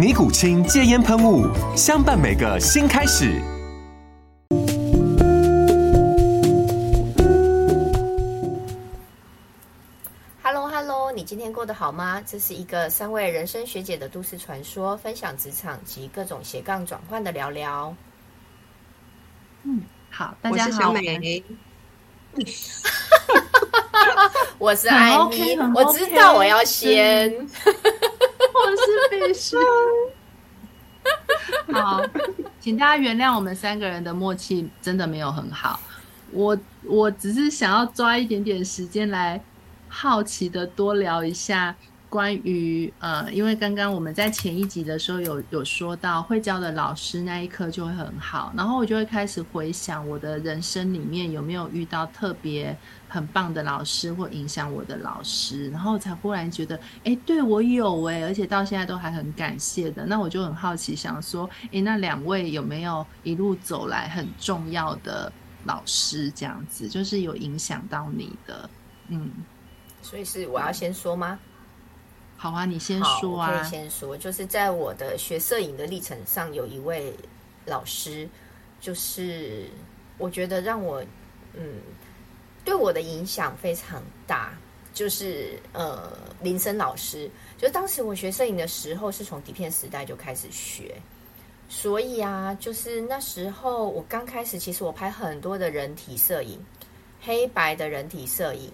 尼古清戒烟喷雾，相伴每个新开始。Hello，Hello，你今天过得好吗？这是一个三位人生学姐的都市传说，分享职场及各种斜杠转换的聊聊。嗯，好，大家好。我是小美。我是艾米，我知道我要先。我是必须。好，请大家原谅我们三个人的默契真的没有很好。我我只是想要抓一点点时间来好奇的多聊一下。关于呃，因为刚刚我们在前一集的时候有有说到会教的老师那一刻就会很好，然后我就会开始回想我的人生里面有没有遇到特别很棒的老师或影响我的老师，然后才忽然觉得，哎，对我有哎，而且到现在都还很感谢的。那我就很好奇，想说，哎，那两位有没有一路走来很重要的老师，这样子就是有影响到你的？嗯，所以是我要先说吗？好啊，你先说啊。可以先说，就是在我的学摄影的历程上，有一位老师，就是我觉得让我嗯对我的影响非常大，就是呃林森老师。就当时我学摄影的时候，是从底片时代就开始学，所以啊，就是那时候我刚开始，其实我拍很多的人体摄影，黑白的人体摄影，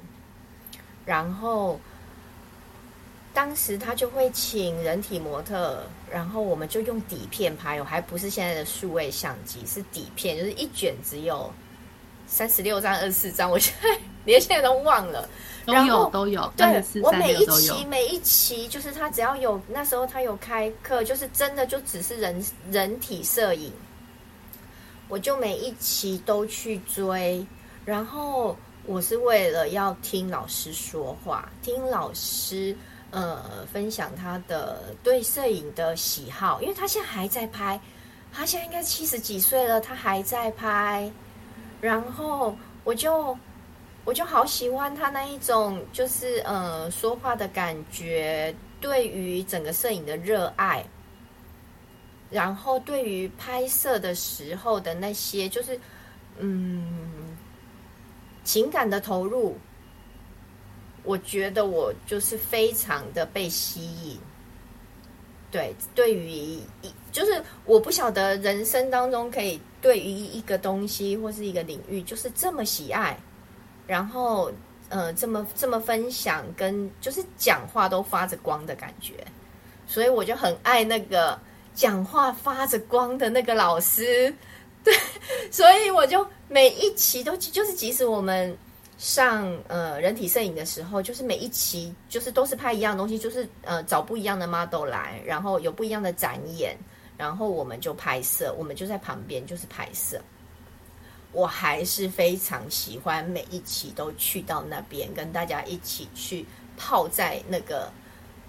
然后。当时他就会请人体模特，然后我们就用底片拍，我还不是现在的数位相机，是底片，就是一卷只有三十六张、二十四张，我现在连现在都忘了。然后都有都有，对，我每一期每一期就是他只要有那时候他有开课，就是真的就只是人人体摄影，我就每一期都去追，然后我是为了要听老师说话，听老师。呃，分享他的对摄影的喜好，因为他现在还在拍，他现在应该七十几岁了，他还在拍。然后我就我就好喜欢他那一种，就是呃说话的感觉，对于整个摄影的热爱，然后对于拍摄的时候的那些，就是嗯情感的投入。我觉得我就是非常的被吸引，对，对于一就是我不晓得人生当中可以对于一个东西或是一个领域就是这么喜爱，然后呃这么这么分享跟就是讲话都发着光的感觉，所以我就很爱那个讲话发着光的那个老师，对，所以我就每一期都就是即使我们。上呃人体摄影的时候，就是每一期就是都是拍一样东西，就是呃找不一样的 model 来，然后有不一样的展演，然后我们就拍摄，我们就在旁边就是拍摄。我还是非常喜欢每一期都去到那边，跟大家一起去泡在那个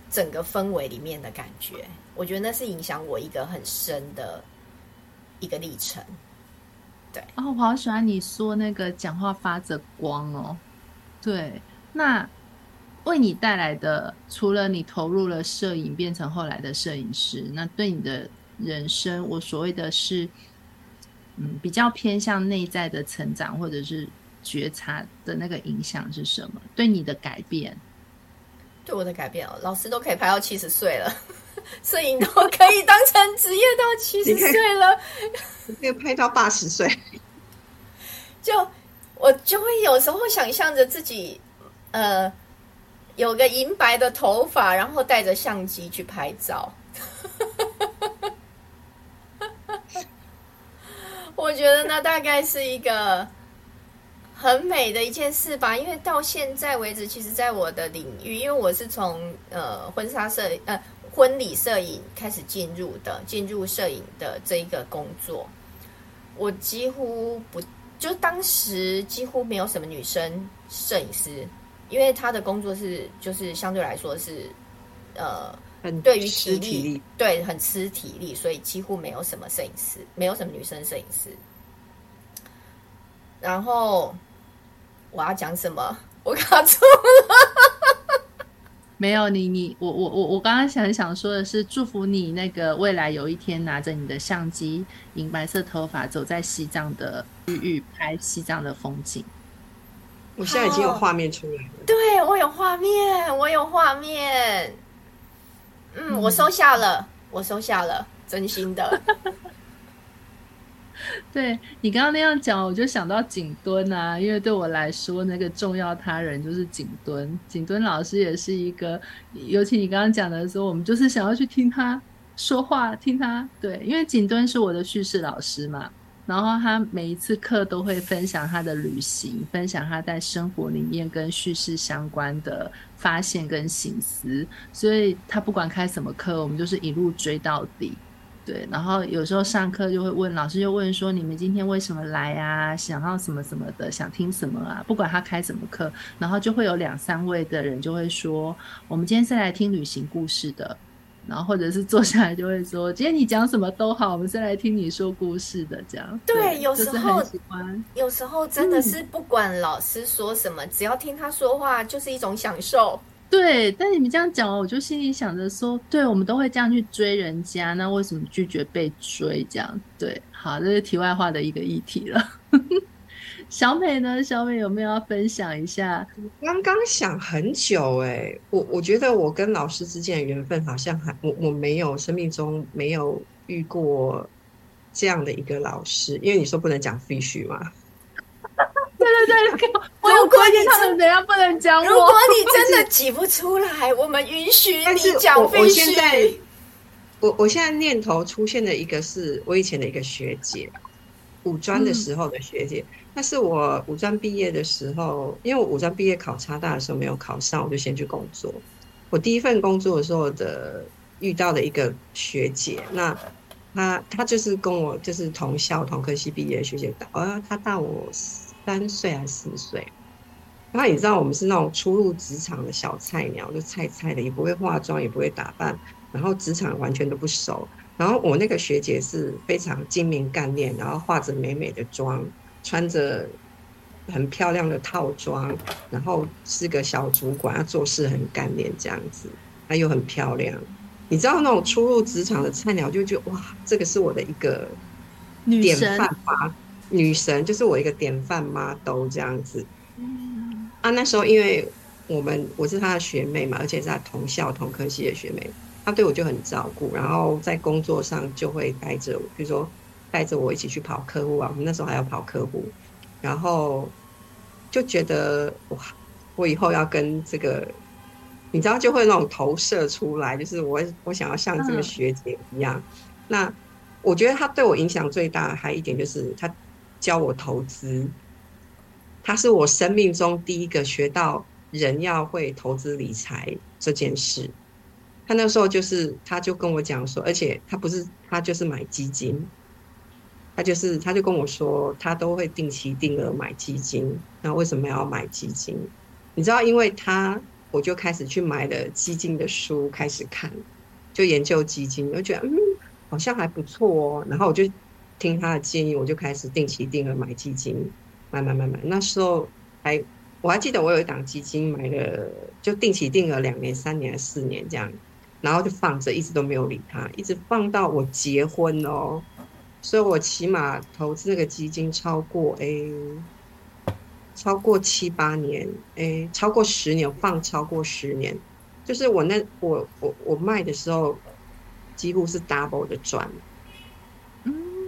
整个氛围里面的感觉，我觉得那是影响我一个很深的一个历程。对哦，我好喜欢你说那个讲话发着光哦。对，那为你带来的，除了你投入了摄影，变成后来的摄影师，那对你的人生，我所谓的是，嗯，比较偏向内在的成长，或者是觉察的那个影响是什么？对你的改变？对我的改变哦，老师都可以拍到七十岁了。摄影都可以当成职业到七十岁了，可以拍到八十岁。就我就会有时候想象着自己，呃，有个银白的头发，然后带着相机去拍照。我觉得那大概是一个很美的一件事吧，因为到现在为止，其实，在我的领域，因为我是从呃婚纱摄呃婚礼摄影开始进入的，进入摄影的这一个工作，我几乎不。就当时几乎没有什么女生摄影师，因为她的工作是就是相对来说是，呃，很对于体力，体力对很吃体力，所以几乎没有什么摄影师，没有什么女生摄影师。然后我要讲什么？我卡住了。没有你，你我我我我刚刚想想说的是，祝福你那个未来有一天拿着你的相机，银白色头发，走在西藏的区域拍西藏的风景。我现在已经有画面出来了，对我有画面，我有画面。嗯，我收下了，嗯、我收下了，真心的。对你刚刚那样讲，我就想到景敦啊，因为对我来说，那个重要他人就是景敦。景敦老师也是一个，尤其你刚刚讲的时候，我们就是想要去听他说话，听他。对，因为景敦是我的叙事老师嘛，然后他每一次课都会分享他的旅行，分享他在生活里面跟叙事相关的发现跟醒思，所以他不管开什么课，我们就是一路追到底。对，然后有时候上课就会问老师，就问说你们今天为什么来啊？想要什么什么的，想听什么啊？不管他开什么课，然后就会有两三位的人就会说，我们今天是来听旅行故事的，然后或者是坐下来就会说，今天你讲什么都好，我们是来听你说故事的，这样。对，对有时候喜欢，有时候真的是不管老师说什么，嗯，只要听他说话就是一种享受。对，但你们这样讲，我就心里想着说，对，我们都会这样去追人家，那为什么拒绝被追？这样对，好，这是题外话的一个议题了。小美呢？小美有没有要分享一下？刚刚想很久，哎，我我觉得我跟老师之间的缘分好像还我我没有生命中没有遇过这样的一个老师，因为你说不能讲 fish 嘛。对对对，我有规定他们怎样不能讲我。如果你真的挤不出来，我们允许你讲废话。我我现在念头出现的一个是我以前的一个学姐，五专的时候的学姐。那、嗯、是我五专毕业的时候，因为我五专毕业考差大的时候没有考上，我就先去工作。我第一份工作的时候的遇到的一个学姐，那她她就是跟我就是同校同科系毕业的学姐，呃，她大我。三岁还是四岁？然后你知道我们是那种初入职场的小菜鸟，就菜菜的，也不会化妆，也不会打扮，然后职场完全都不熟。然后我那个学姐是非常精明干练，然后化着美美的妆，穿着很漂亮的套装，然后是个小主管，她做事很干练这样子，她又很漂亮。你知道那种初入职场的菜鸟就觉得哇，这个是我的一个典范吧。女神就是我一个典范 model 这样子，啊，那时候因为我们我是她的学妹嘛，而且是她同校同科系的学妹，她对我就很照顾，然后在工作上就会带着我，比如说带着我一起去跑客户啊，我们那时候还要跑客户，然后就觉得哇，我以后要跟这个，你知道就会那种投射出来，就是我我想要像这个学姐一样，那我觉得他对我影响最大还一点就是他。教我投资，他是我生命中第一个学到人要会投资理财这件事。他那时候就是，他就跟我讲说，而且他不是他就是买基金，他就是他就跟我说，他都会定期定额买基金。那为什么要买基金？你知道，因为他我就开始去买了基金的书，开始看，就研究基金，我觉得嗯，好像还不错哦。然后我就。听他的建议，我就开始定期定额买基金，买买买买。那时候还我还记得，我有一档基金买了，就定期定额两年、三年、四年这样，然后就放着，一直都没有理他，一直放到我结婚哦。所以我起码投资那个基金超过诶、欸，超过七八年，诶、欸，超过十年，放超过十年，就是我那我我我卖的时候，几乎是 double 的赚。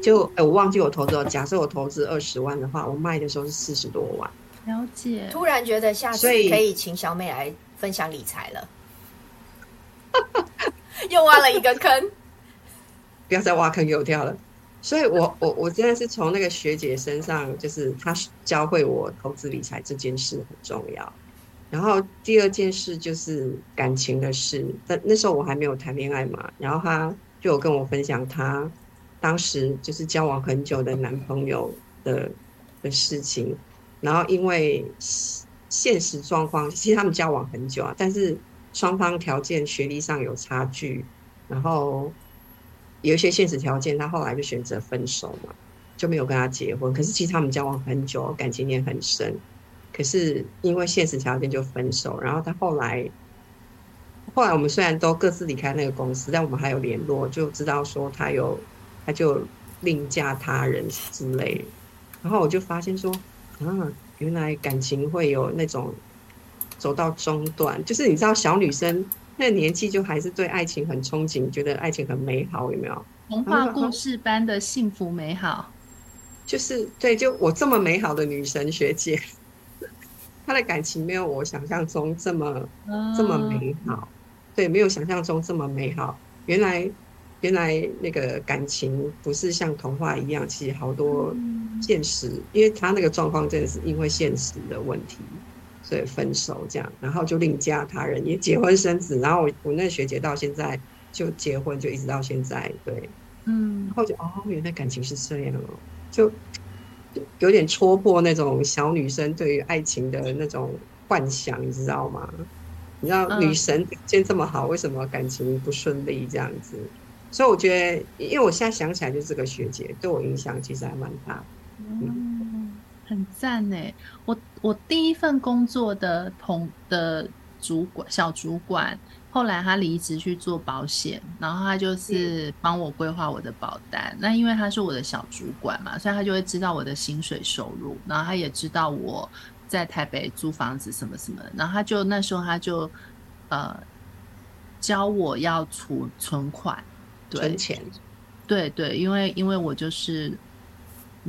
就哎、欸，我忘记我投资了。假设我投资二十万的话，我卖的时候是四十多万。了解。突然觉得下次可以请小美来分享理财了。又挖了一个坑，不要再挖坑给我跳了。所以我我我现在是从那个学姐身上，就是她教会我投资理财这件事很重要。然后第二件事就是感情的事。但那时候我还没有谈恋爱嘛，然后她就有跟我分享她当时就是交往很久的男朋友的的事情。然后因为现实状况，其实他们交往很久啊，但是双方条件学历上有差距，然后。有一些现实条件，他后来就选择分手嘛，就没有跟他结婚。可是其实他们交往很久，感情也很深。可是因为现实条件就分手。然后他后来，后来我们虽然都各自离开那个公司，但我们还有联络，就知道说他有，他就另嫁他人之类。然后我就发现说，啊，原来感情会有那种走到中段，就是你知道小女生。那个年纪就还是对爱情很憧憬，觉得爱情很美好，有没有？童话故事般的幸福美好，就是对，就我这么美好的女神学姐，她的感情没有我想象中这么、嗯、这么美好，对，没有想象中这么美好。原来，原来那个感情不是像童话一样，其实好多现实，嗯、因为她那个状况真的是因为现实的问题。对，分手这样，然后就另嫁他人，也结婚生子。然后我我那个学姐到现在就结婚，就一直到现在。对，嗯，然后就哦，原来感情是这样哦，就有点戳破那种小女生对于爱情的那种幻想，你知道吗？你知道女神表现这么好，为什么感情不顺利这样子？所以我觉得，因为我现在想起来，就是这个学姐对我影响其实还蛮大。嗯。很赞呢！我我第一份工作的同的主管小主管，后来他离职去做保险，然后他就是帮我规划我的保单。那因为他是我的小主管嘛，所以他就会知道我的薪水收入，然后他也知道我在台北租房子什么什么，然后他就那时候他就呃教我要储存款，对，存钱，对对，因为因为我就是。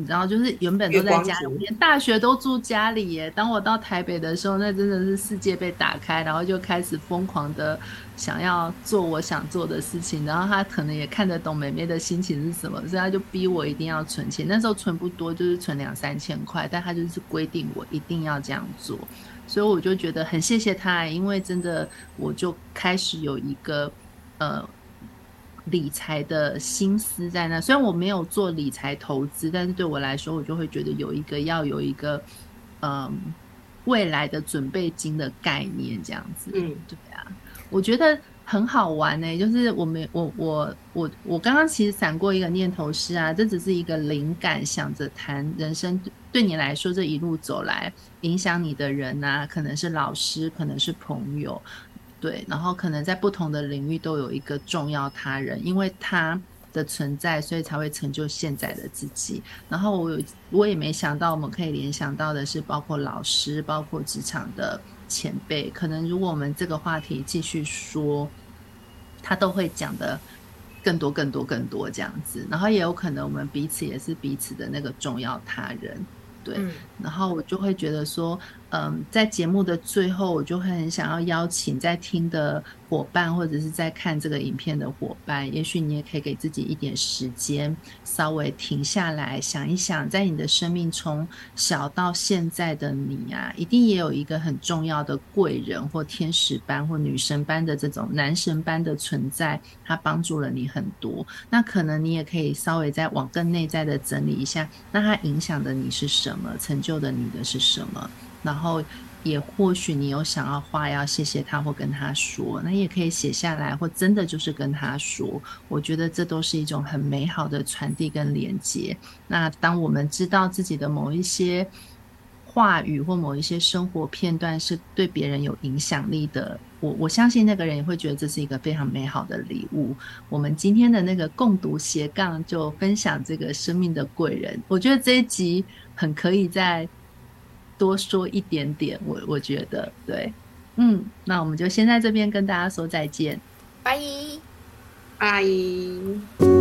你知道，就是原本都在家里，连大学都住家里耶。当我到台北的时候，那真的是世界被打开，然后就开始疯狂的想要做我想做的事情。然后他可能也看得懂妹妹的心情是什么，所以他就逼我一定要存钱。那时候存不多，就是存两三千块，但他就是规定我一定要这样做。所以我就觉得很谢谢他，因为真的我就开始有一个呃。理财的心思在那，虽然我没有做理财投资，但是对我来说，我就会觉得有一个要有一个，嗯，未来的准备金的概念这样子。嗯，对啊，我觉得很好玩呢、欸。就是我们，我我我我刚刚其实闪过一个念头是啊，这只是一个灵感，想着谈人生。对你来说，这一路走来影响你的人啊，可能是老师，可能是朋友。对，然后可能在不同的领域都有一个重要他人，因为他的存在，所以才会成就现在的自己。然后我有，我也没想到，我们可以联想到的是，包括老师，包括职场的前辈。可能如果我们这个话题继续说，他都会讲的更多、更多、更多这样子。然后也有可能我们彼此也是彼此的那个重要他人。对，然后我就会觉得说。嗯，在节目的最后，我就会很想要邀请在听的伙伴，或者是在看这个影片的伙伴，也许你也可以给自己一点时间，稍微停下来想一想，在你的生命从小到现在的你啊，一定也有一个很重要的贵人或天使般或女神般的这种男神般的存在，他帮助了你很多。那可能你也可以稍微再往更内在的整理一下，那他影响的你是什么，成就的你的是什么？然后也或许你有想要话要谢谢他或跟他说，那也可以写下来，或真的就是跟他说。我觉得这都是一种很美好的传递跟连接。那当我们知道自己的某一些话语或某一些生活片段是对别人有影响力的，我我相信那个人也会觉得这是一个非常美好的礼物。我们今天的那个共读斜杠就分享这个生命的贵人，我觉得这一集很可以在。多说一点点，我我觉得对，嗯，那我们就先在这边跟大家说再见，拜。拜。